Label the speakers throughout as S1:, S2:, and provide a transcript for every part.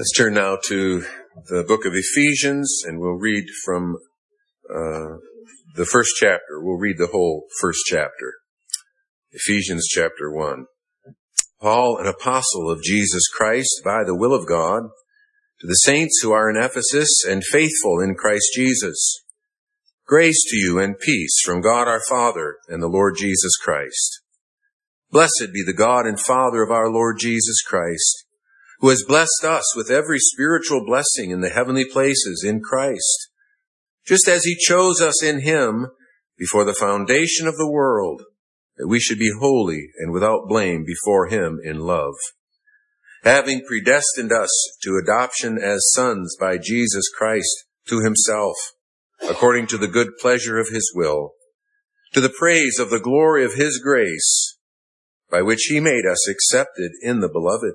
S1: Let's turn now to the book of Ephesians and we'll read from uh, the first chapter. We'll read the whole first chapter. Ephesians chapter 1. Paul, an apostle of Jesus Christ by the will of God, to the saints who are in Ephesus and faithful in Christ Jesus. Grace to you and peace from God our Father and the Lord Jesus Christ. Blessed be the God and Father of our Lord Jesus Christ who has blessed us with every spiritual blessing in the heavenly places in Christ, just as he chose us in him before the foundation of the world, that we should be holy and without blame before him in love. Having predestined us to adoption as sons by Jesus Christ to himself, according to the good pleasure of his will, to the praise of the glory of his grace, by which he made us accepted in the beloved.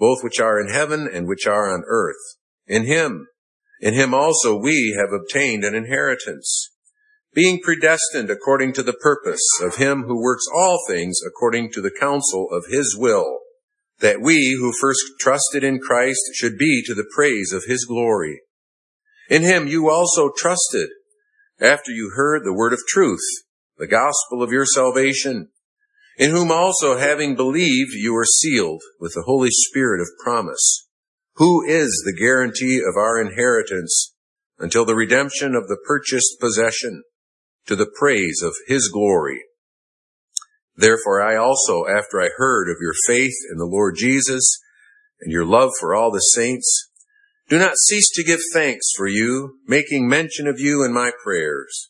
S1: both which are in heaven and which are on earth. In him, in him also we have obtained an inheritance, being predestined according to the purpose of him who works all things according to the counsel of his will, that we who first trusted in Christ should be to the praise of his glory. In him you also trusted, after you heard the word of truth, the gospel of your salvation, in whom also having believed you are sealed with the Holy Spirit of promise, who is the guarantee of our inheritance until the redemption of the purchased possession to the praise of his glory. Therefore I also, after I heard of your faith in the Lord Jesus and your love for all the saints, do not cease to give thanks for you, making mention of you in my prayers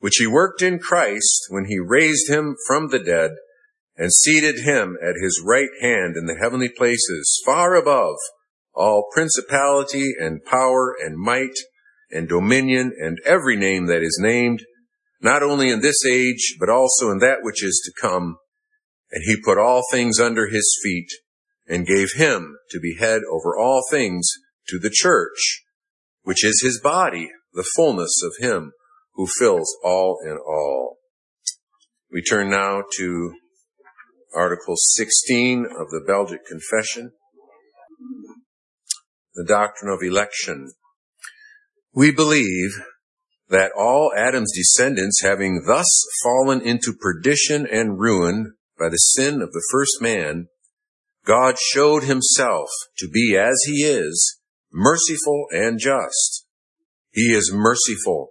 S1: which he worked in Christ when he raised him from the dead and seated him at his right hand in the heavenly places, far above all principality and power and might and dominion and every name that is named, not only in this age, but also in that which is to come. And he put all things under his feet and gave him to be head over all things to the church, which is his body, the fullness of him who fills all in all. We turn now to Article 16 of the Belgic Confession, the doctrine of election. We believe that all Adam's descendants having thus fallen into perdition and ruin by the sin of the first man, God showed himself to be as he is, merciful and just. He is merciful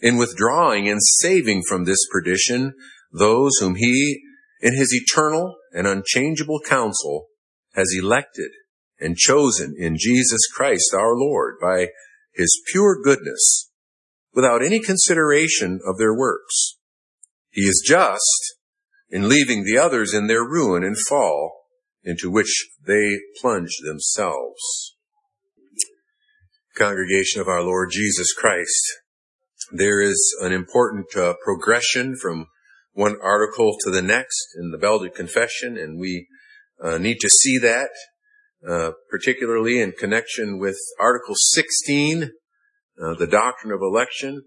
S1: in withdrawing and saving from this perdition those whom he, in his eternal and unchangeable counsel, has elected and chosen in Jesus Christ our Lord by his pure goodness, without any consideration of their works. He is just in leaving the others in their ruin and fall into which they plunge themselves. Congregation of our Lord Jesus Christ, there is an important uh, progression from one article to the next in the Belgic Confession, and we uh, need to see that, uh, particularly in connection with Article 16, uh, the doctrine of election,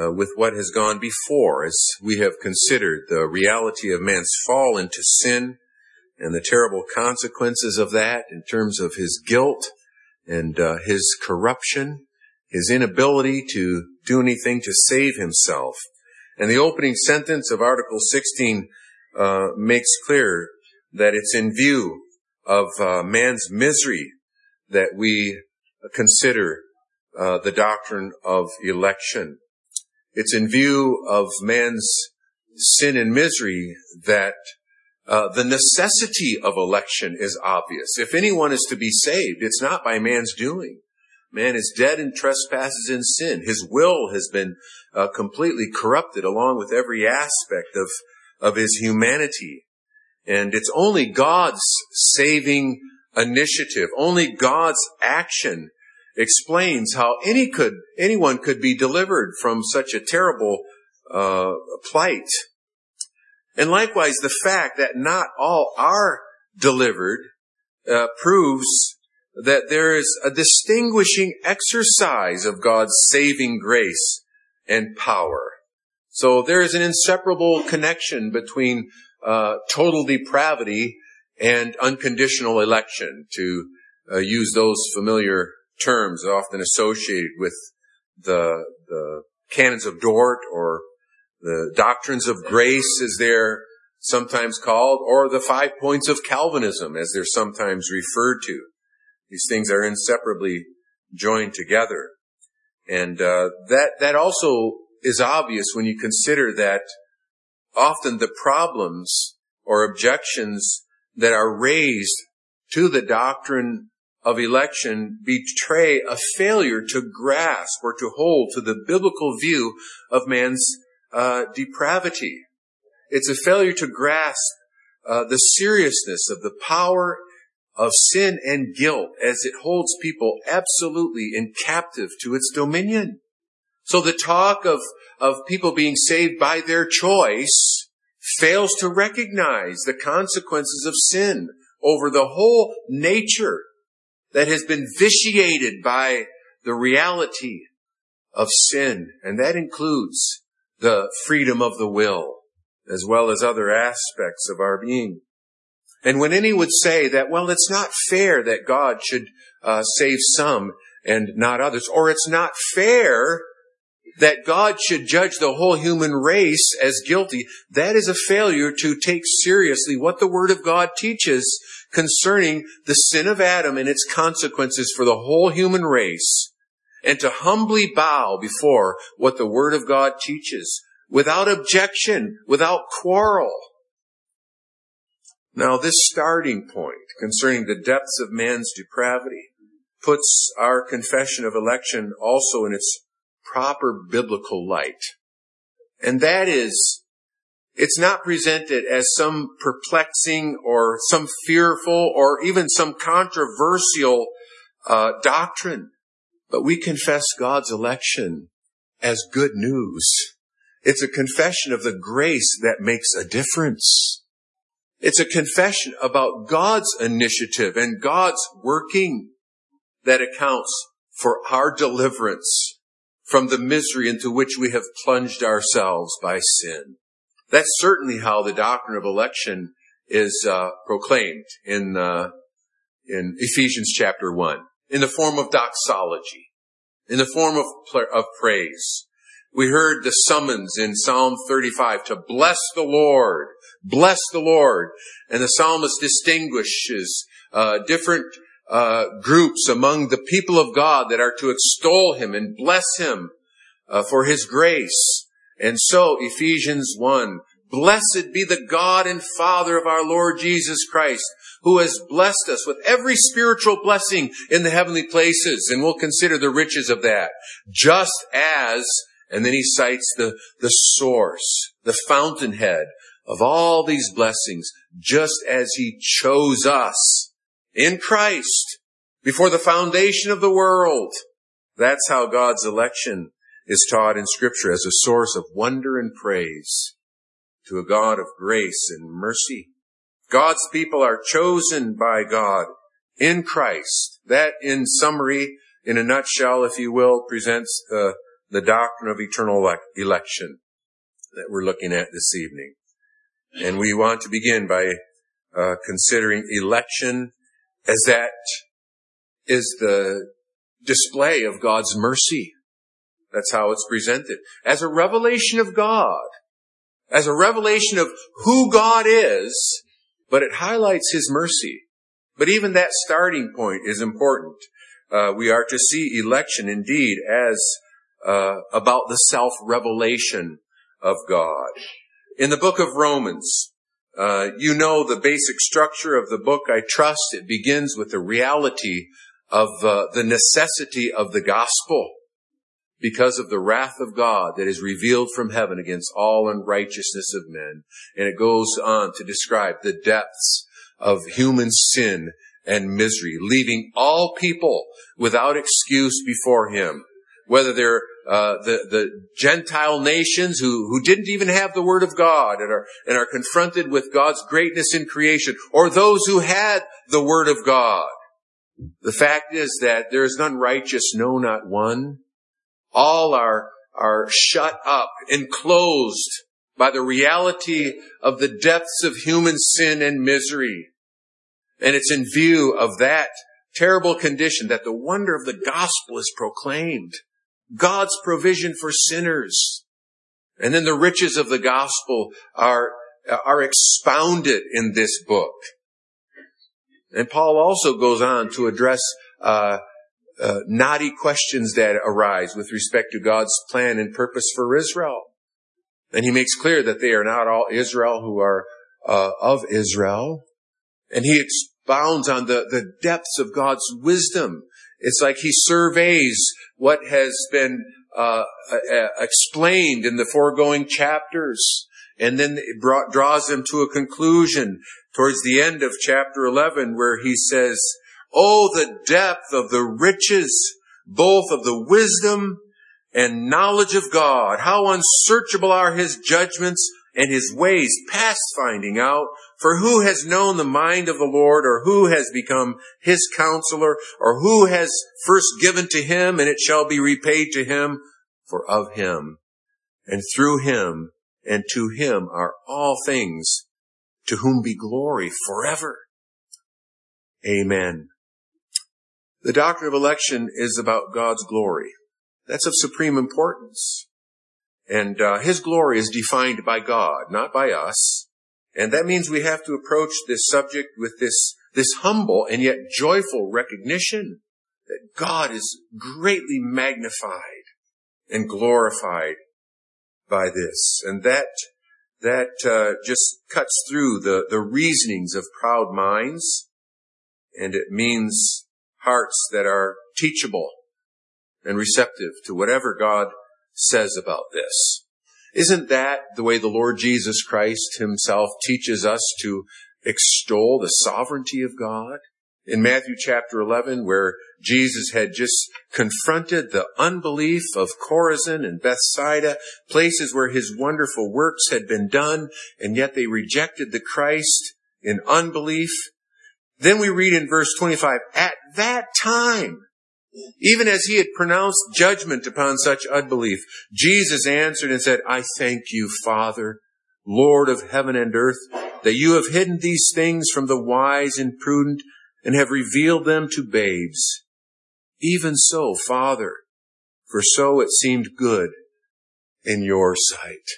S1: uh, with what has gone before, as we have considered the reality of man's fall into sin and the terrible consequences of that in terms of his guilt and uh, his corruption his inability to do anything to save himself. And the opening sentence of Article 16 uh, makes clear that it's in view of uh, man's misery that we consider uh, the doctrine of election. It's in view of man's sin and misery that uh, the necessity of election is obvious. If anyone is to be saved, it's not by man's doing. Man is dead in trespasses and sin. His will has been uh, completely corrupted along with every aspect of, of his humanity. And it's only God's saving initiative, only God's action explains how any could, anyone could be delivered from such a terrible uh, plight. And likewise, the fact that not all are delivered uh, proves that there is a distinguishing exercise of God's saving grace and power. So there is an inseparable connection between uh, total depravity and unconditional election, to uh, use those familiar terms often associated with the, the canons of Dort or the doctrines of grace as they're sometimes called, or the five points of Calvinism as they're sometimes referred to. These things are inseparably joined together. And uh, that that also is obvious when you consider that often the problems or objections that are raised to the doctrine of election betray a failure to grasp or to hold to the biblical view of man's uh, depravity. It's a failure to grasp uh, the seriousness of the power of sin and guilt as it holds people absolutely in captive to its dominion. So the talk of, of people being saved by their choice fails to recognize the consequences of sin over the whole nature that has been vitiated by the reality of sin. And that includes the freedom of the will, as well as other aspects of our being. And when any would say that, well, it's not fair that God should uh, save some and not others, or it's not fair that God should judge the whole human race as guilty, that is a failure to take seriously what the Word of God teaches concerning the sin of Adam and its consequences for the whole human race and to humbly bow before what the Word of God teaches without objection, without quarrel. Now, this starting point concerning the depths of man's depravity puts our confession of election also in its proper biblical light. And that is, it's not presented as some perplexing or some fearful or even some controversial uh, doctrine. But we confess God's election as good news. It's a confession of the grace that makes a difference. It's a confession about God's initiative and God's working that accounts for our deliverance from the misery into which we have plunged ourselves by sin. That's certainly how the doctrine of election is uh, proclaimed in uh, in Ephesians chapter one in the form of doxology, in the form of, of praise. We heard the summons in Psalm 35 to bless the Lord, bless the Lord. And the psalmist distinguishes uh, different uh, groups among the people of God that are to extol him and bless him uh, for his grace. And so Ephesians 1, blessed be the God and Father of our Lord Jesus Christ, who has blessed us with every spiritual blessing in the heavenly places, and we'll consider the riches of that. Just as, and then he cites the, the source, the fountainhead of all these blessings, just as he chose us in Christ before the foundation of the world. That's how God's election is taught in scripture as a source of wonder and praise to a God of grace and mercy. God's people are chosen by God in Christ. That in summary, in a nutshell, if you will, presents the, the doctrine of eternal election that we're looking at this evening. And we want to begin by uh, considering election as that is the display of God's mercy. That's how it's presented. As a revelation of God. As a revelation of who God is, but it highlights His mercy. But even that starting point is important. uh, we are to see election indeed as uh, about the self-revelation of God. In the book of Romans, uh, you know the basic structure of the book. I trust it begins with the reality of uh, the necessity of the gospel because of the wrath of God that is revealed from heaven against all unrighteousness of men. And it goes on to describe the depths of human sin and misery, leaving all people without excuse before Him. Whether they're uh, the the Gentile nations who who didn't even have the Word of God and are and are confronted with God's greatness in creation, or those who had the Word of God. The fact is that there is none righteous, no, not one. All are are shut up, enclosed by the reality of the depths of human sin and misery. And it's in view of that terrible condition that the wonder of the gospel is proclaimed. God's provision for sinners. And then the riches of the gospel are, are expounded in this book. And Paul also goes on to address uh, uh, knotty questions that arise with respect to God's plan and purpose for Israel. And he makes clear that they are not all Israel who are uh, of Israel. And he expounds on the, the depths of God's wisdom. It's like he surveys what has been uh, uh, explained in the foregoing chapters and then it brought, draws them to a conclusion towards the end of chapter 11 where he says, Oh, the depth of the riches, both of the wisdom and knowledge of God. How unsearchable are his judgments and his ways past finding out. For who has known the mind of the Lord, or who has become his counselor, or who has first given to him, and it shall be repaid to him? For of him, and through him, and to him are all things, to whom be glory forever. Amen. The doctrine of election is about God's glory. That's of supreme importance. And uh, His glory is defined by God, not by us. And that means we have to approach this subject with this, this humble and yet joyful recognition that God is greatly magnified and glorified by this. And that, that uh, just cuts through the, the reasonings of proud minds. And it means hearts that are teachable and receptive to whatever God says about this. Isn't that the way the Lord Jesus Christ himself teaches us to extol the sovereignty of God? In Matthew chapter 11, where Jesus had just confronted the unbelief of Chorazin and Bethsaida, places where his wonderful works had been done, and yet they rejected the Christ in unbelief. Then we read in verse 25, at that time, even as he had pronounced judgment upon such unbelief, Jesus answered and said, I thank you, Father, Lord of heaven and earth, that you have hidden these things from the wise and prudent and have revealed them to babes. Even so, Father, for so it seemed good in your sight.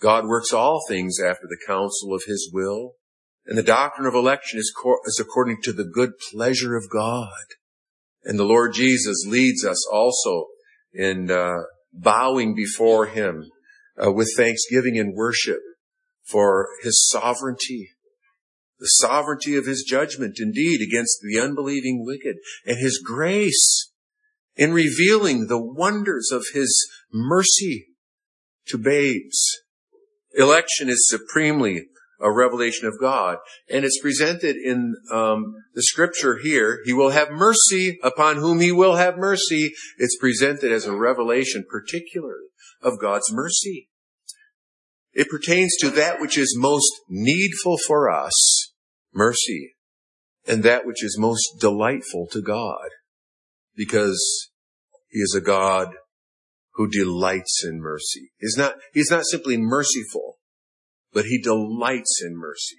S1: God works all things after the counsel of his will, and the doctrine of election is, co- is according to the good pleasure of God. And the Lord Jesus leads us also in uh, bowing before Him uh, with thanksgiving and worship for His sovereignty, the sovereignty of His judgment indeed against the unbelieving wicked, and His grace in revealing the wonders of His mercy to babes. Election is supremely a revelation of God. And it's presented in um, the scripture here. He will have mercy upon whom he will have mercy. It's presented as a revelation particularly of God's mercy. It pertains to that which is most needful for us, mercy, and that which is most delightful to God, because he is a God who delights in mercy. He's not, he's not simply merciful, but he delights in mercy.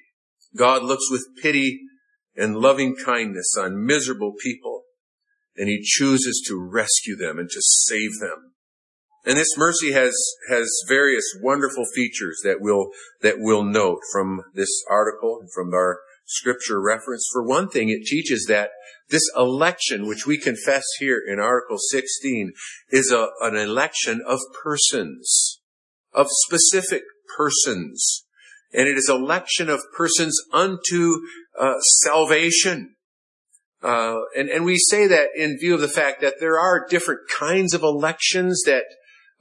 S1: God looks with pity and loving kindness on miserable people, and he chooses to rescue them and to save them. And this mercy has, has various wonderful features that we'll, that we'll note from this article, and from our scripture reference. For one thing, it teaches that this election, which we confess here in Article 16, is a, an election of persons, of specific persons. And it is election of persons unto uh, salvation. Uh, and, and we say that in view of the fact that there are different kinds of elections that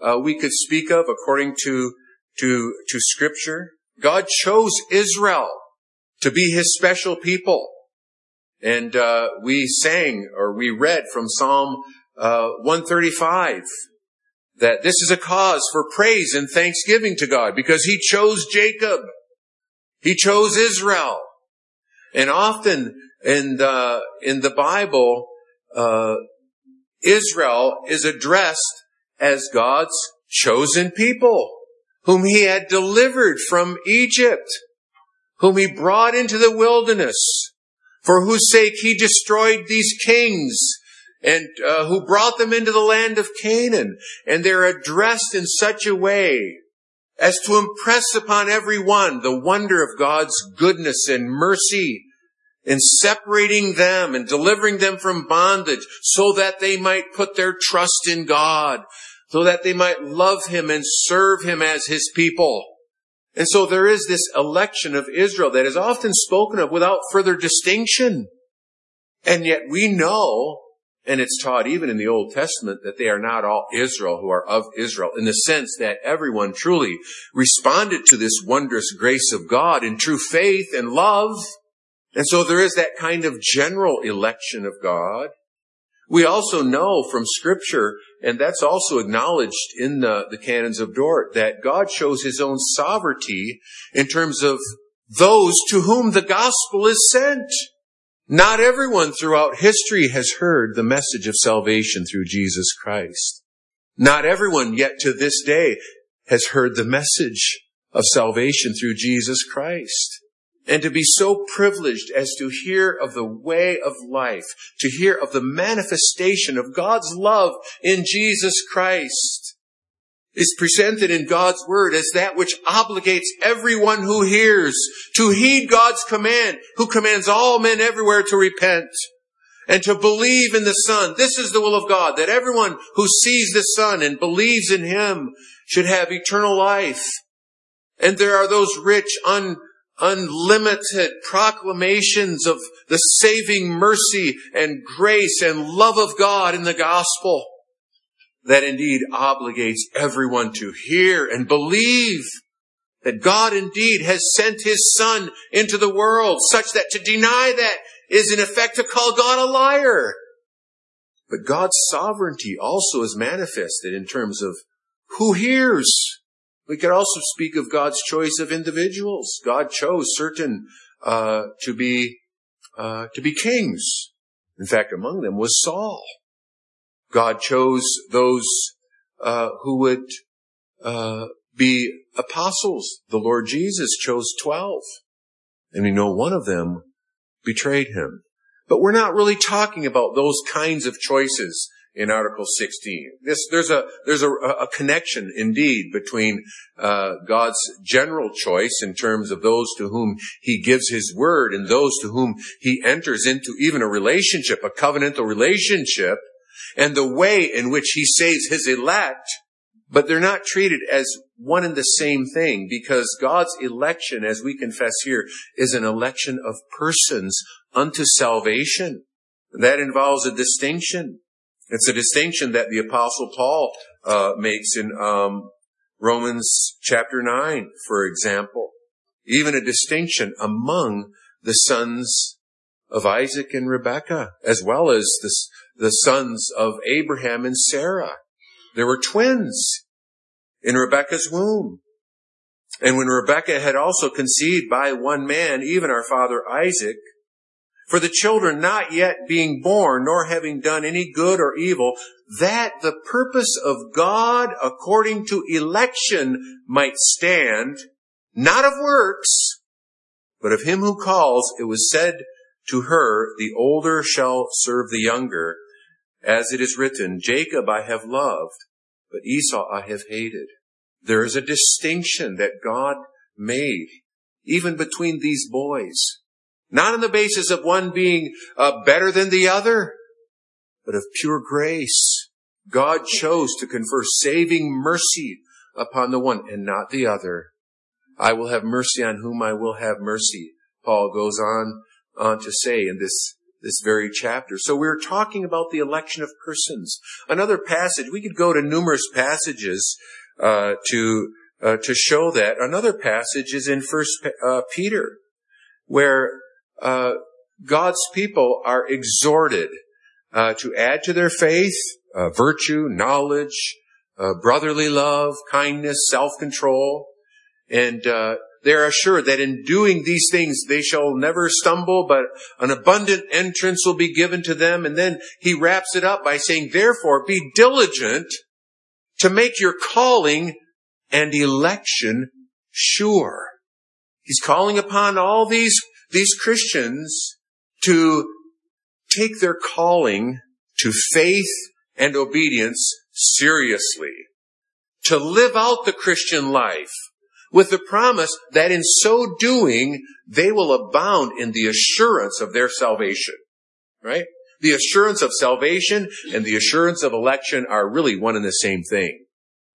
S1: uh, we could speak of according to, to, to scripture. God chose Israel to be his special people. And uh, we sang or we read from Psalm uh, 135 that this is a cause for praise and thanksgiving to God because he chose Jacob. He chose Israel. And often in the, in the Bible, uh, Israel is addressed as God's chosen people, whom he had delivered from Egypt, whom he brought into the wilderness, for whose sake he destroyed these kings and uh, who brought them into the land of Canaan. And they're addressed in such a way as to impress upon everyone the wonder of God's goodness and mercy in separating them and delivering them from bondage so that they might put their trust in God, so that they might love Him and serve Him as His people. And so there is this election of Israel that is often spoken of without further distinction. And yet we know, and it's taught even in the Old Testament, that they are not all Israel who are of Israel in the sense that everyone truly responded to this wondrous grace of God in true faith and love. And so there is that kind of general election of God. We also know from scripture, and that's also acknowledged in the, the canons of Dort, that God shows his own sovereignty in terms of those to whom the gospel is sent. Not everyone throughout history has heard the message of salvation through Jesus Christ. Not everyone yet to this day has heard the message of salvation through Jesus Christ and to be so privileged as to hear of the way of life, to hear of the manifestation of God's love in Jesus Christ is presented in God's word as that which obligates everyone who hears to heed God's command, who commands all men everywhere to repent and to believe in the Son. This is the will of God, that everyone who sees the Son and believes in Him should have eternal life. And there are those rich, un, unlimited proclamations of the saving mercy and grace and love of God in the gospel that indeed obligates everyone to hear and believe that God indeed has sent his son into the world such that to deny that is in effect to call God a liar. But God's sovereignty also is manifested in terms of who hears we could also speak of God's choice of individuals. God chose certain uh, to be uh, to be kings. In fact, among them was Saul. God chose those uh, who would uh, be apostles. The Lord Jesus chose twelve, and we know one of them betrayed him. But we're not really talking about those kinds of choices in Article 16. This, there's a there's a, a connection indeed between uh, God's general choice in terms of those to whom He gives His word and those to whom He enters into even a relationship, a covenantal relationship, and the way in which He saves His elect. But they're not treated as one and the same thing because God's election, as we confess here, is an election of persons unto salvation. That involves a distinction. It's a distinction that the apostle Paul uh, makes in um, Romans chapter 9, for example. Even a distinction among the sons of Isaac and Rebekah, as well as the, the sons of Abraham and Sarah. There were twins in Rebekah's womb. And when Rebekah had also conceived by one man, even our father Isaac, for the children not yet being born, nor having done any good or evil, that the purpose of God according to election might stand, not of works, but of him who calls, it was said to her, the older shall serve the younger, as it is written, Jacob I have loved, but Esau I have hated. There is a distinction that God made, even between these boys. Not on the basis of one being uh, better than the other, but of pure grace. God chose to confer saving mercy upon the one and not the other. I will have mercy on whom I will have mercy. Paul goes on, on to say in this, this very chapter. So we're talking about the election of persons. Another passage, we could go to numerous passages, uh, to, uh, to show that. Another passage is in First uh, Peter, where, uh, God's people are exhorted, uh, to add to their faith, uh, virtue, knowledge, uh, brotherly love, kindness, self-control, and they are assured that in doing these things they shall never stumble, but an abundant entrance will be given to them. And then he wraps it up by saying, "Therefore, be diligent to make your calling and election sure." He's calling upon all these these Christians to take their calling to faith and obedience seriously. To live out the Christian life with the promise that in so doing, they will abound in the assurance of their salvation. Right? The assurance of salvation and the assurance of election are really one and the same thing.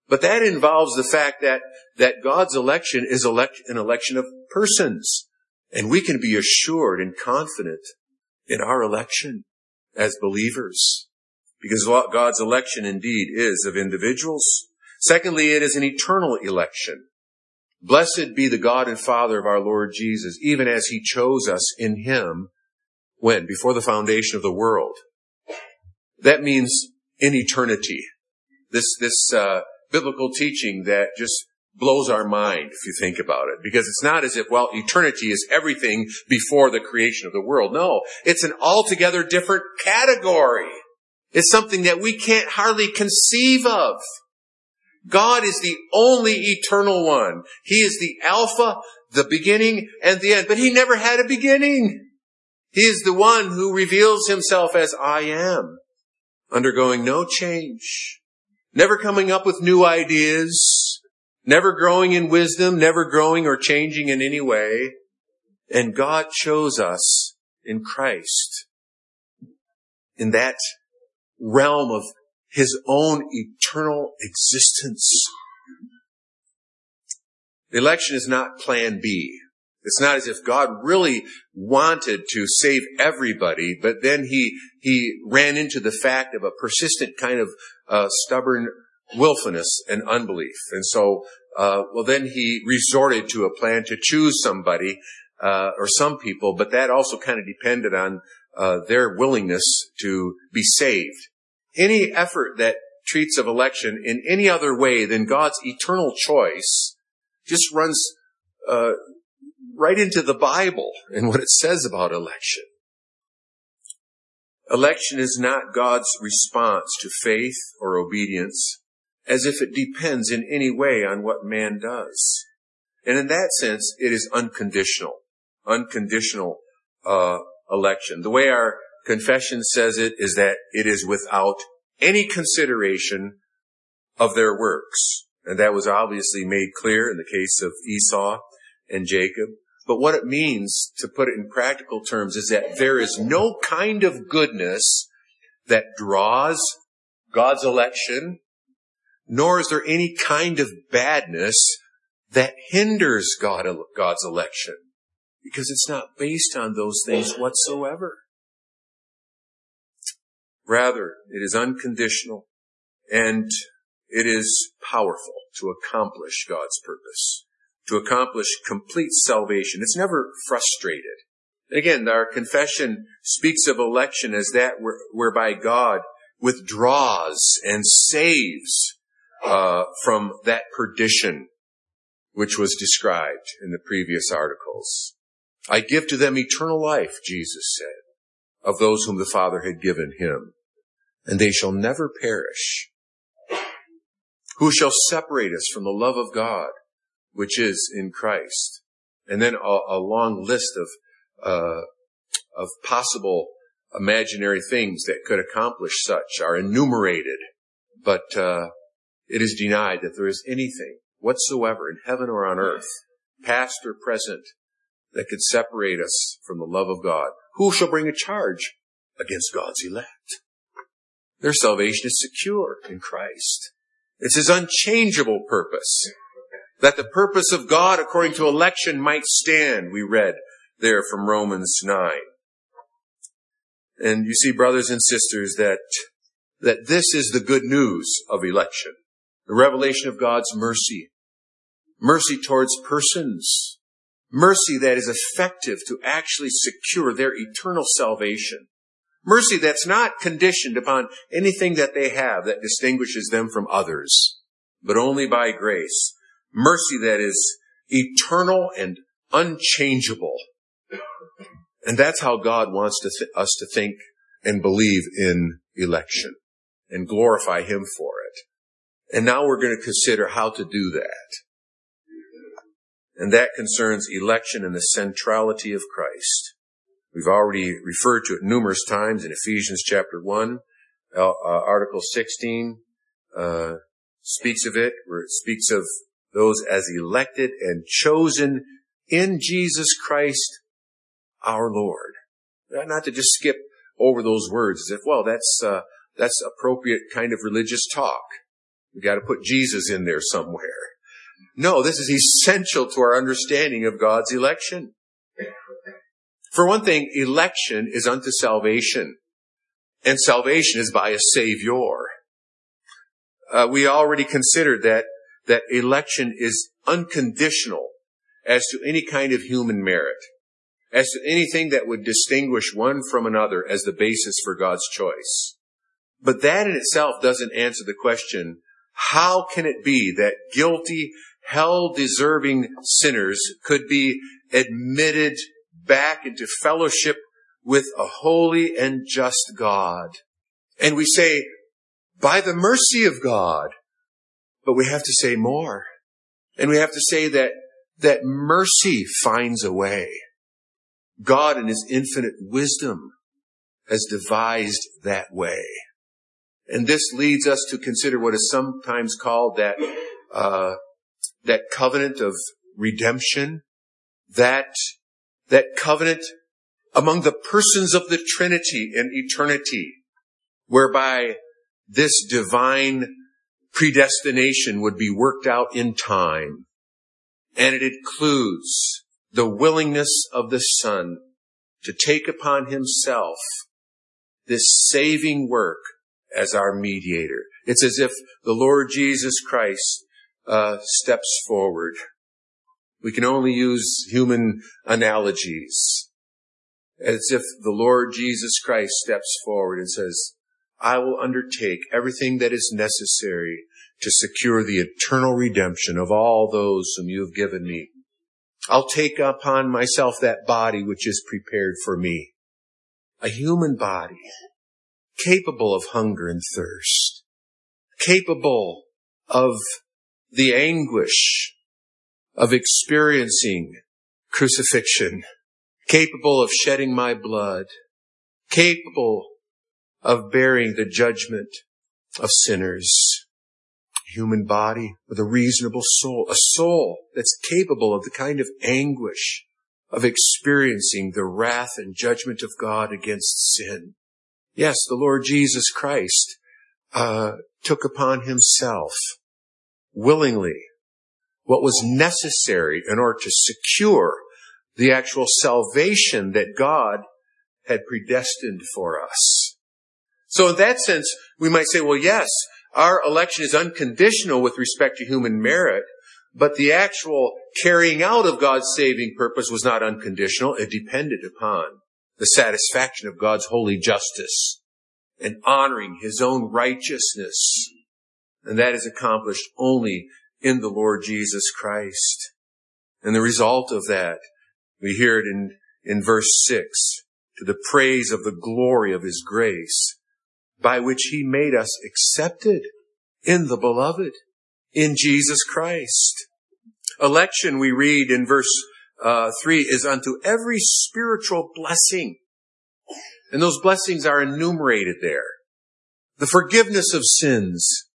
S1: But that involves the fact that, that God's election is elect, an election of persons. And we can be assured and confident in our election as believers because God's election indeed is of individuals. Secondly, it is an eternal election. Blessed be the God and Father of our Lord Jesus, even as he chose us in him when? Before the foundation of the world. That means in eternity. This, this, uh, biblical teaching that just blows our mind if you think about it. Because it's not as if, well, eternity is everything before the creation of the world. No, it's an altogether different category. It's something that we can't hardly conceive of. God is the only eternal one. He is the Alpha, the beginning, and the end. But He never had a beginning. He is the one who reveals Himself as I am, undergoing no change, never coming up with new ideas, never growing in wisdom, never growing or changing in any way. And God chose us in Christ in that realm of his own eternal existence. The election is not plan B. It's not as if God really wanted to save everybody, but then he, he ran into the fact of a persistent kind of uh, stubborn willfulness and unbelief. And so, uh, well, then he resorted to a plan to choose somebody uh, or some people, but that also kind of depended on uh, their willingness to be saved. Any effort that treats of election in any other way than God's eternal choice just runs uh, right into the Bible and what it says about election. Election is not God's response to faith or obedience as if it depends in any way on what man does. And in that sense, it is unconditional, unconditional uh, election. The way our confession says it is that it is without any consideration of their works. And that was obviously made clear in the case of Esau and Jacob. But what it means, to put it in practical terms, is that there is no kind of goodness that draws God's election, nor is there any kind of badness that hinders God, God's election because it's not based on those things whatsoever. Rather, it is unconditional and it is powerful to accomplish God's purpose, to accomplish complete salvation. It's never frustrated. Again, our confession speaks of election as that whereby God withdraws and saves uh, from that perdition which was described in the previous articles. I give to them eternal life, Jesus said, of those whom the Father had given him, and they shall never perish. Who shall separate us from the love of God, which is in Christ? And then a, a long list of, uh, of possible imaginary things that could accomplish such are enumerated, but, uh, it is denied that there is anything whatsoever in heaven or on earth, past or present, that could separate us from the love of God. Who shall bring a charge against God's elect? Their salvation is secure in Christ. It's his unchangeable purpose. That the purpose of God according to election might stand, we read there from Romans 9. And you see, brothers and sisters, that, that this is the good news of election. The revelation of God's mercy. Mercy towards persons. Mercy that is effective to actually secure their eternal salvation. Mercy that's not conditioned upon anything that they have that distinguishes them from others, but only by grace. Mercy that is eternal and unchangeable. And that's how God wants to th- us to think and believe in election and glorify Him for it. And now we're going to consider how to do that. And that concerns election and the centrality of Christ. We've already referred to it numerous times in Ephesians chapter 1, uh, uh, article 16, uh, speaks of it, where it speaks of those as elected and chosen in Jesus Christ our Lord. Not to just skip over those words as if, well, that's, uh, that's appropriate kind of religious talk. We got to put Jesus in there somewhere. No, this is essential to our understanding of God's election. For one thing, election is unto salvation, and salvation is by a Savior. Uh, we already considered that that election is unconditional as to any kind of human merit as to anything that would distinguish one from another as the basis for God's choice. But that in itself doesn't answer the question, how can it be that guilty, hell deserving sinners could be admitted back into fellowship with a holy and just God? And we say, by the mercy of God. But we have to say more. And we have to say that, that mercy finds a way. God in his infinite wisdom has devised that way. And this leads us to consider what is sometimes called that, uh, that covenant of redemption, that, that covenant among the persons of the Trinity in eternity, whereby this divine predestination would be worked out in time. And it includes the willingness of the Son to take upon himself this saving work as our mediator. It's as if the Lord Jesus Christ uh, steps forward. We can only use human analogies. As if the Lord Jesus Christ steps forward and says, I will undertake everything that is necessary to secure the eternal redemption of all those whom you have given me. I'll take upon myself that body which is prepared for me. A human body capable of hunger and thirst, capable of the anguish of experiencing crucifixion, capable of shedding my blood, capable of bearing the judgment of sinners human body with a reasonable soul, a soul that's capable of the kind of anguish of experiencing the wrath and judgment of God against sin. Yes, the Lord Jesus Christ uh, took upon himself willingly what was necessary in order to secure the actual salvation that God had predestined for us. So in that sense, we might say, well, yes, our election is unconditional with respect to human merit, but the actual carrying out of God's saving purpose was not unconditional. It depended upon the satisfaction of God's holy justice and honoring his own righteousness. And that is accomplished only in the Lord Jesus Christ. And the result of that, we hear it in, in verse six, to the praise of the glory of his grace by which he made us accepted in the beloved, in Jesus Christ. Election, we read in verse uh, 3, is unto every spiritual blessing. And those blessings are enumerated there. The forgiveness of sins,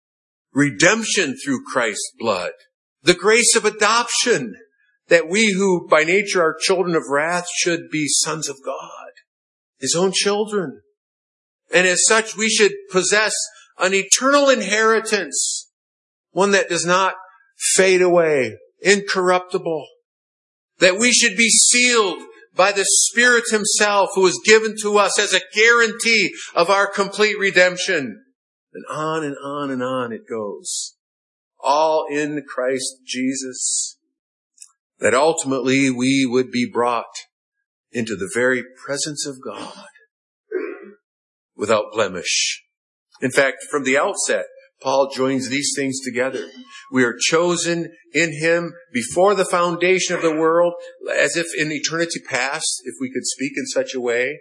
S1: redemption through Christ's blood, the grace of adoption, that we who by nature are children of wrath should be sons of God, His own children. And as such, we should possess an eternal inheritance, one that does not fade away, incorruptible, that we should be sealed by the Spirit Himself who is given to us as a guarantee of our complete redemption. And on and on and on it goes. All in Christ Jesus. That ultimately we would be brought into the very presence of God without blemish. In fact, from the outset, Paul joins these things together. We are chosen in Him before the foundation of the world, as if in eternity past, if we could speak in such a way,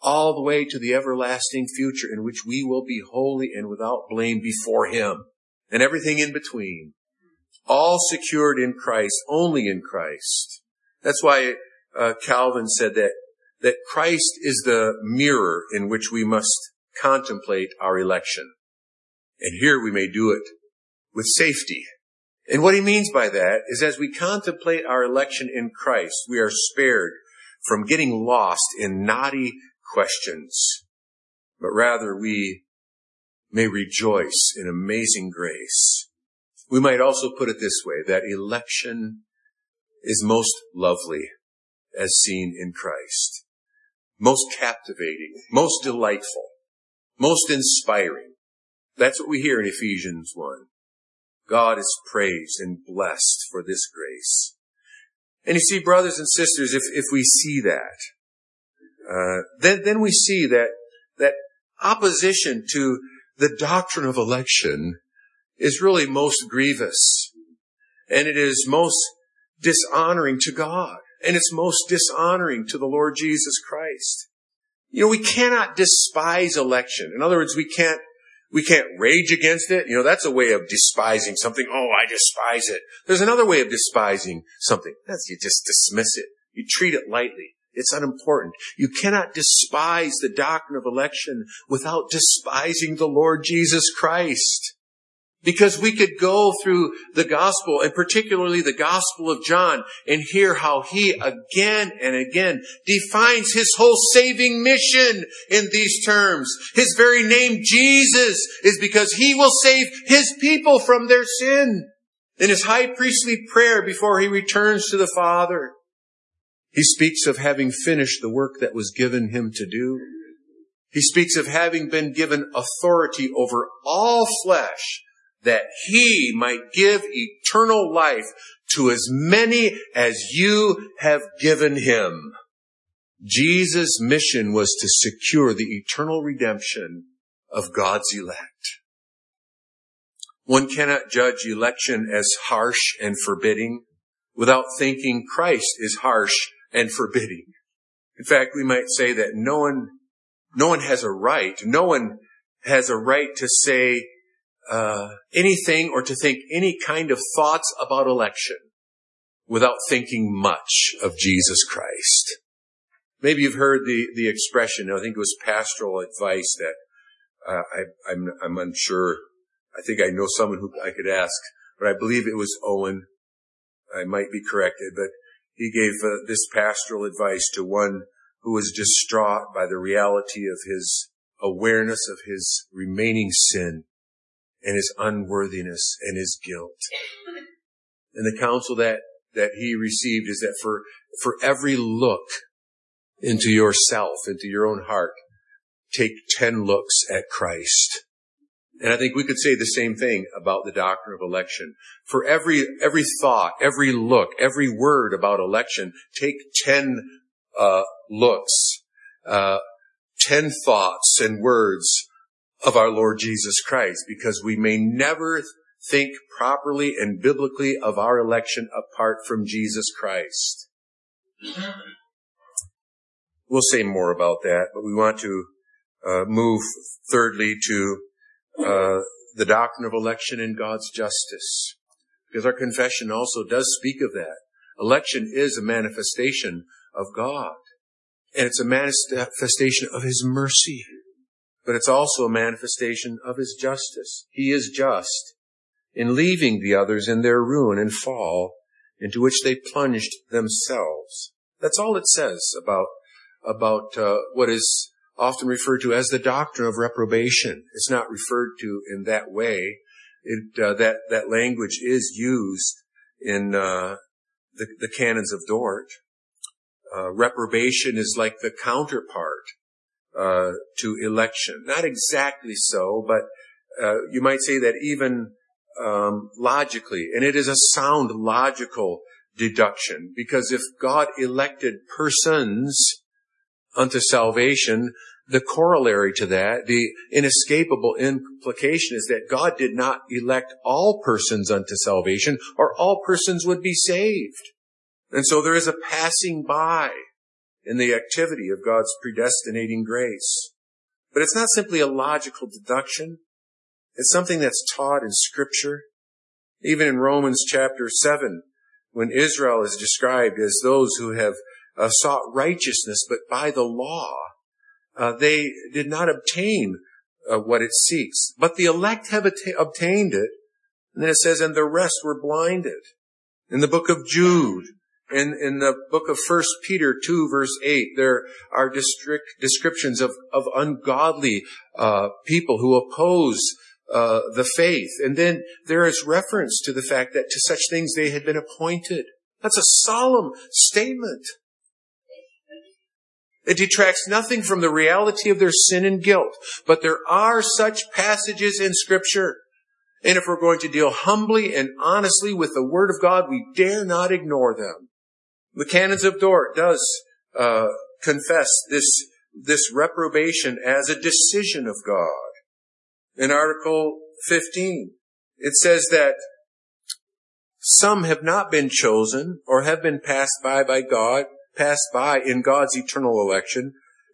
S1: all the way to the everlasting future in which we will be holy and without blame before Him, and everything in between. All secured in Christ, only in Christ. That's why uh, Calvin said that that Christ is the mirror in which we must contemplate our election. And here we may do it with safety. And what he means by that is as we contemplate our election in Christ, we are spared from getting lost in knotty questions, but rather we may rejoice in amazing grace. We might also put it this way, that election is most lovely as seen in Christ, most captivating, most delightful, most inspiring. That's what we hear in Ephesians 1. God is praised and blessed for this grace. And you see, brothers and sisters, if, if we see that, uh, then, then we see that, that opposition to the doctrine of election is really most grievous. And it is most dishonoring to God. And it's most dishonoring to the Lord Jesus Christ. You know, we cannot despise election. In other words, we can't we can't rage against it. You know, that's a way of despising something. Oh, I despise it. There's another way of despising something. That's you just dismiss it. You treat it lightly. It's unimportant. You cannot despise the doctrine of election without despising the Lord Jesus Christ. Because we could go through the gospel and particularly the gospel of John and hear how he again and again defines his whole saving mission in these terms. His very name, Jesus, is because he will save his people from their sin. In his high priestly prayer before he returns to the Father, he speaks of having finished the work that was given him to do. He speaks of having been given authority over all flesh that he might give eternal life to as many as you have given him. Jesus' mission was to secure the eternal redemption of God's elect. One cannot judge election as harsh and forbidding without thinking Christ is harsh and forbidding. In fact, we might say that no one, no one has a right, no one has a right to say uh, anything or to think any kind of thoughts about election without thinking much of Jesus Christ. Maybe you've heard the, the expression, I think it was pastoral advice that uh, I, I'm, I'm unsure. I think I know someone who I could ask, but I believe it was Owen. I might be corrected, but he gave uh, this pastoral advice to one who was distraught by the reality of his awareness of his remaining sin and his unworthiness and his guilt. And the counsel that, that he received is that for, for every look into yourself, into your own heart, take 10 looks at Christ. And I think we could say the same thing about the doctrine of election. For every, every thought, every look, every word about election, take 10 uh, looks, uh, 10 thoughts and words of our Lord Jesus Christ because we may never think properly and biblically of our election apart from Jesus Christ. We'll say more about that, but we want to uh, move thirdly to uh, the doctrine of election and God's justice. Because our confession also does speak of that. Election is a manifestation of God. And it's a manifestation of His mercy but it's also a manifestation of his justice. He is just in leaving the others in their ruin and fall into which they plunged themselves. That's all it says about, about uh, what is often referred to as the doctrine of reprobation. It's not referred to in that way. It, uh, that, that language is used in uh, the, the canons of Dort. Uh, reprobation is like the counterpart uh, to election. Not exactly so, but uh, you might say that even um, logically, and it is a sound logical deduction, because if God elected persons unto salvation, the corollary to that, the inescapable implication is that God did not elect all persons unto salvation, or all persons would be saved. And so there is a passing by in the activity of God's predestinating grace. But it's not simply a logical deduction. It's something that's taught in scripture. Even in Romans chapter 7, when Israel is described as those who have uh, sought righteousness, but by the law, uh, they did not obtain uh, what it seeks. But the elect have at- obtained it. And then it says, and the rest were blinded. In the book of Jude, in, in the book of First Peter 2 verse 8, there are descriptions of, of ungodly uh, people who oppose uh, the faith. And then there is reference to the fact that to such things they had been appointed. That's a solemn statement. It detracts nothing from the reality of their sin and guilt. But there are such passages in scripture. And if we're going to deal humbly and honestly with the Word of God, we dare not ignore them. The canons of Dort does uh, confess this, this reprobation as a decision of God. In Article 15, it says that some have not been chosen or have been passed by by God passed by in God's eternal election,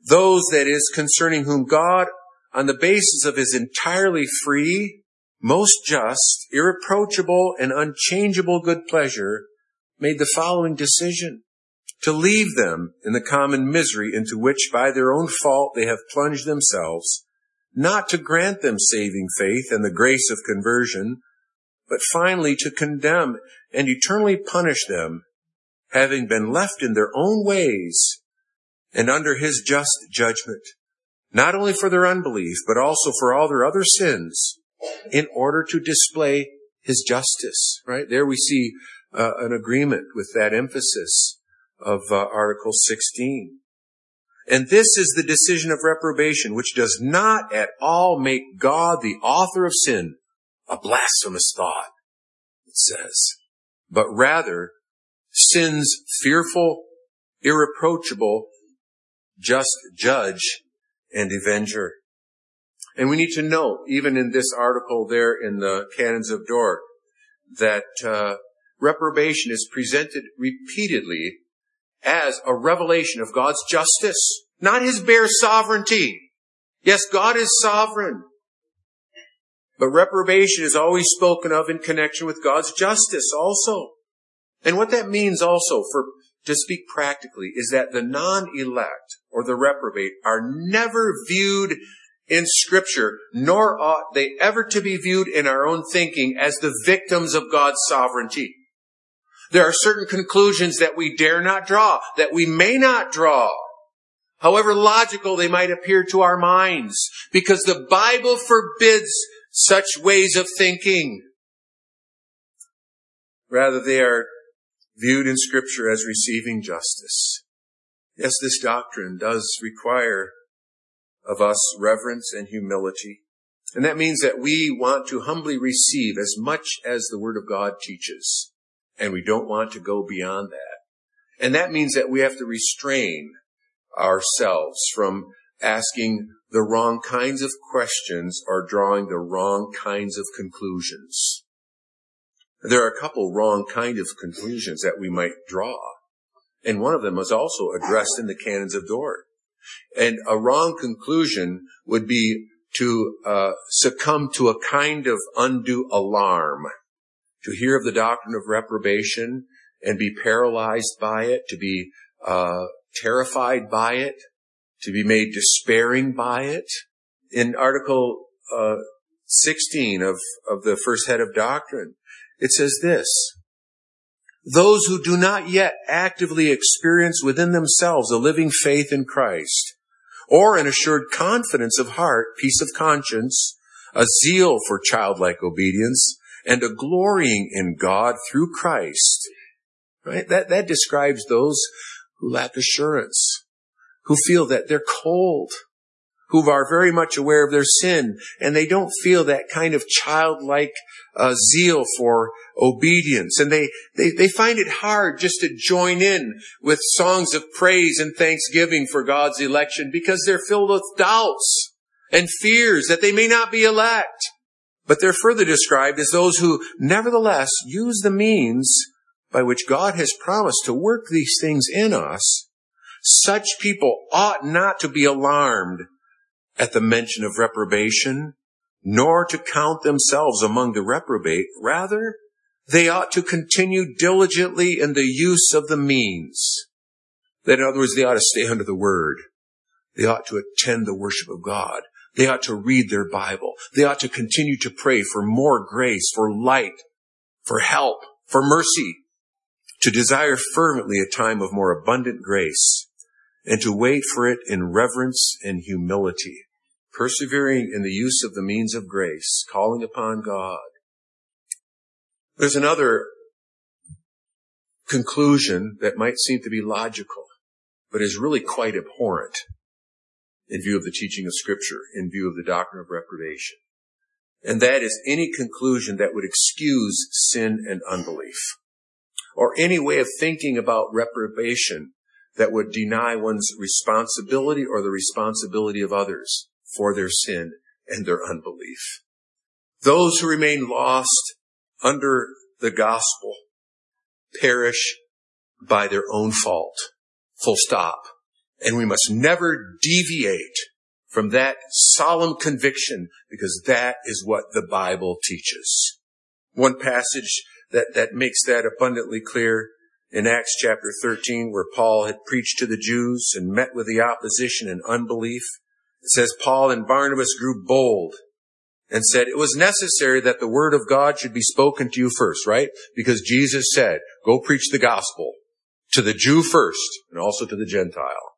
S1: those that is concerning whom God, on the basis of his entirely free, most just, irreproachable, and unchangeable good pleasure, made the following decision to leave them in the common misery into which by their own fault they have plunged themselves, not to grant them saving faith and the grace of conversion, but finally to condemn and eternally punish them having been left in their own ways and under his just judgment, not only for their unbelief, but also for all their other sins, in order to display his justice. Right? There we see uh, an agreement with that emphasis of uh, Article 16. And this is the decision of reprobation, which does not at all make God the author of sin a blasphemous thought, it says, but rather sin's fearful, irreproachable, just judge and avenger. And we need to note, even in this article there in the Canons of Dort, that uh, reprobation is presented repeatedly as a revelation of God's justice, not his bare sovereignty. Yes, God is sovereign. But reprobation is always spoken of in connection with God's justice also. And what that means also for, to speak practically, is that the non-elect or the reprobate are never viewed in scripture, nor ought they ever to be viewed in our own thinking as the victims of God's sovereignty. There are certain conclusions that we dare not draw, that we may not draw, however logical they might appear to our minds, because the Bible forbids such ways of thinking. Rather, they are viewed in scripture as receiving justice. Yes, this doctrine does require of us reverence and humility. And that means that we want to humbly receive as much as the Word of God teaches. And we don't want to go beyond that. And that means that we have to restrain ourselves from asking the wrong kinds of questions or drawing the wrong kinds of conclusions. There are a couple wrong kind of conclusions that we might draw. And one of them was also addressed in the canons of Dort. And a wrong conclusion would be to uh, succumb to a kind of undue alarm, to hear of the doctrine of reprobation and be paralyzed by it, to be uh, terrified by it, to be made despairing by it. In Article uh, 16 of, of the first head of doctrine, it says this, those who do not yet actively experience within themselves a living faith in Christ, or an assured confidence of heart, peace of conscience, a zeal for childlike obedience, and a glorying in God through Christ. Right? That, that describes those who lack assurance, who feel that they're cold, who are very much aware of their sin, and they don't feel that kind of childlike uh, zeal for obedience. And they, they, they find it hard just to join in with songs of praise and thanksgiving for God's election because they're filled with doubts and fears that they may not be elect. But they're further described as those who nevertheless use the means by which God has promised to work these things in us. Such people ought not to be alarmed at the mention of reprobation, nor to count themselves among the reprobate. Rather, they ought to continue diligently in the use of the means. That in other words, they ought to stay under the word. They ought to attend the worship of God. They ought to read their Bible. They ought to continue to pray for more grace, for light, for help, for mercy, to desire fervently a time of more abundant grace, and to wait for it in reverence and humility, persevering in the use of the means of grace, calling upon God. There's another conclusion that might seem to be logical, but is really quite abhorrent in view of the teaching of scripture, in view of the doctrine of reprobation. And that is any conclusion that would excuse sin and unbelief or any way of thinking about reprobation that would deny one's responsibility or the responsibility of others for their sin and their unbelief. Those who remain lost under the gospel perish by their own fault. Full stop. And we must never deviate from that solemn conviction because that is what the Bible teaches. One passage that, that makes that abundantly clear in Acts chapter 13 where Paul had preached to the Jews and met with the opposition and unbelief. It says Paul and Barnabas grew bold and said it was necessary that the word of God should be spoken to you first, right? Because Jesus said, go preach the gospel to the Jew first and also to the Gentile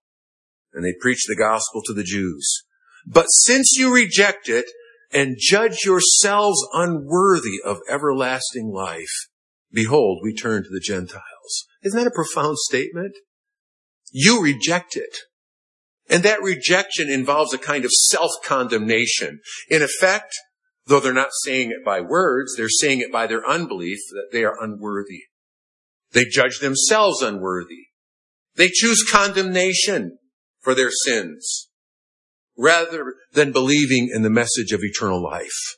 S1: and they preached the gospel to the Jews. But since you reject it and judge yourselves unworthy of everlasting life, behold, we turn to the Gentiles. Isn't that a profound statement? You reject it. And that rejection involves a kind of self-condemnation. In effect, though they're not saying it by words, they're saying it by their unbelief that they are unworthy. They judge themselves unworthy. They choose condemnation for their sins rather than believing in the message of eternal life.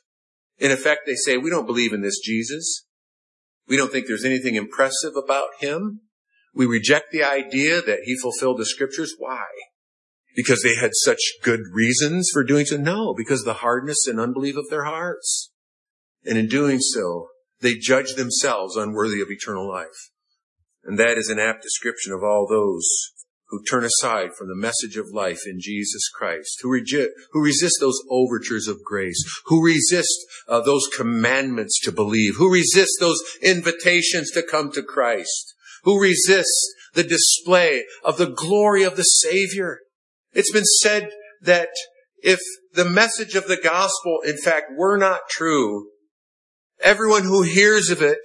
S1: In effect, they say, we don't believe in this Jesus. We don't think there's anything impressive about him. We reject the idea that he fulfilled the scriptures. Why? Because they had such good reasons for doing so? No, because the hardness and unbelief of their hearts. And in doing so, they judge themselves unworthy of eternal life. And that is an apt description of all those who turn aside from the message of life in Jesus Christ, who, reject, who resist those overtures of grace, who resist uh, those commandments to believe, who resist those invitations to come to Christ, who resist the display of the glory of the Savior. It's been said that if the message of the gospel, in fact, were not true, everyone who hears of it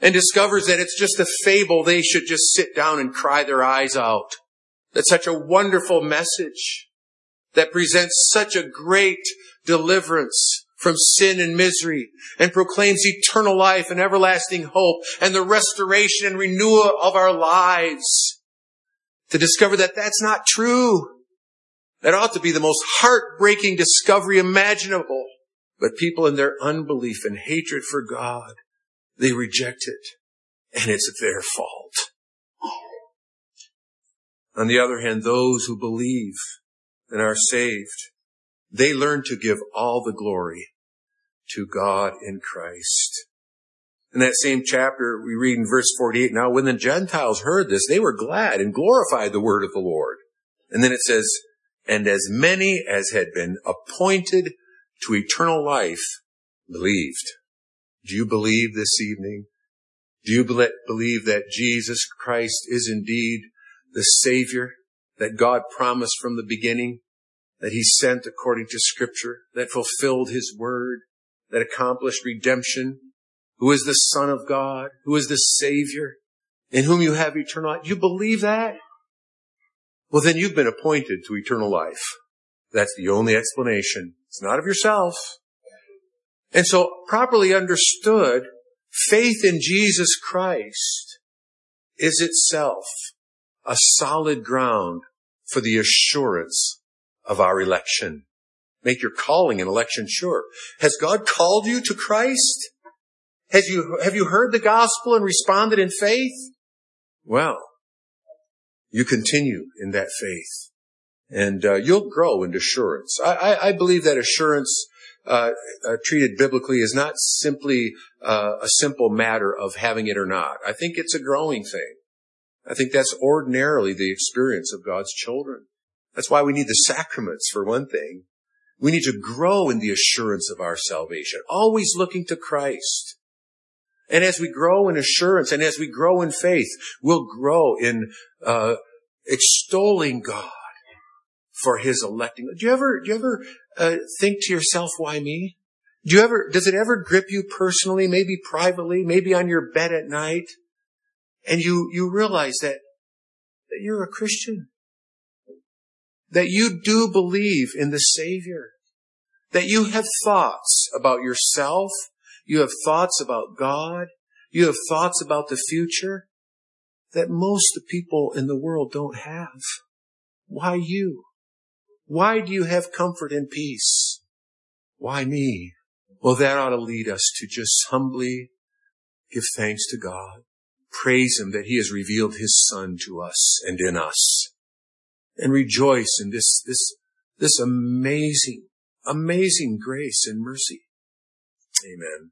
S1: and discovers that it's just a fable, they should just sit down and cry their eyes out. That's such a wonderful message that presents such a great deliverance from sin and misery and proclaims eternal life and everlasting hope and the restoration and renewal of our lives. To discover that that's not true. That ought to be the most heartbreaking discovery imaginable. But people in their unbelief and hatred for God, they reject it. And it's their fault. On the other hand, those who believe and are saved, they learn to give all the glory to God in Christ. In that same chapter, we read in verse 48, now when the Gentiles heard this, they were glad and glorified the word of the Lord. And then it says, and as many as had been appointed to eternal life believed. Do you believe this evening? Do you believe that Jesus Christ is indeed the Savior that God promised from the beginning, that He sent according to Scripture, that fulfilled His word, that accomplished redemption, who is the Son of God, who is the Savior, in whom you have eternal life? You believe that? Well, then you've been appointed to eternal life. That's the only explanation. It's not of yourself. And so properly understood, faith in Jesus Christ is itself a solid ground for the assurance of our election. Make your calling and election sure. Has God called you to Christ? Has you, have you heard the gospel and responded in faith? Well, you continue in that faith and uh, you'll grow in assurance. I, I, I believe that assurance uh, uh, treated biblically is not simply uh, a simple matter of having it or not. I think it's a growing thing. I think that's ordinarily the experience of God's children. That's why we need the sacraments for one thing. We need to grow in the assurance of our salvation, always looking to Christ. And as we grow in assurance and as we grow in faith, we'll grow in uh, extolling God for His electing. Do you ever, do you ever uh, think to yourself, "Why me"? Do you ever? Does it ever grip you personally? Maybe privately, maybe on your bed at night, and you you realize that that you're a Christian, that you do believe in the Savior, that you have thoughts about yourself you have thoughts about God. You have thoughts about the future that most people in the world don't have. Why you? Why do you have comfort and peace? Why me? Well, that ought to lead us to just humbly give thanks to God. Praise Him that He has revealed His Son to us and in us. And rejoice in this, this, this amazing, amazing grace and mercy. Amen.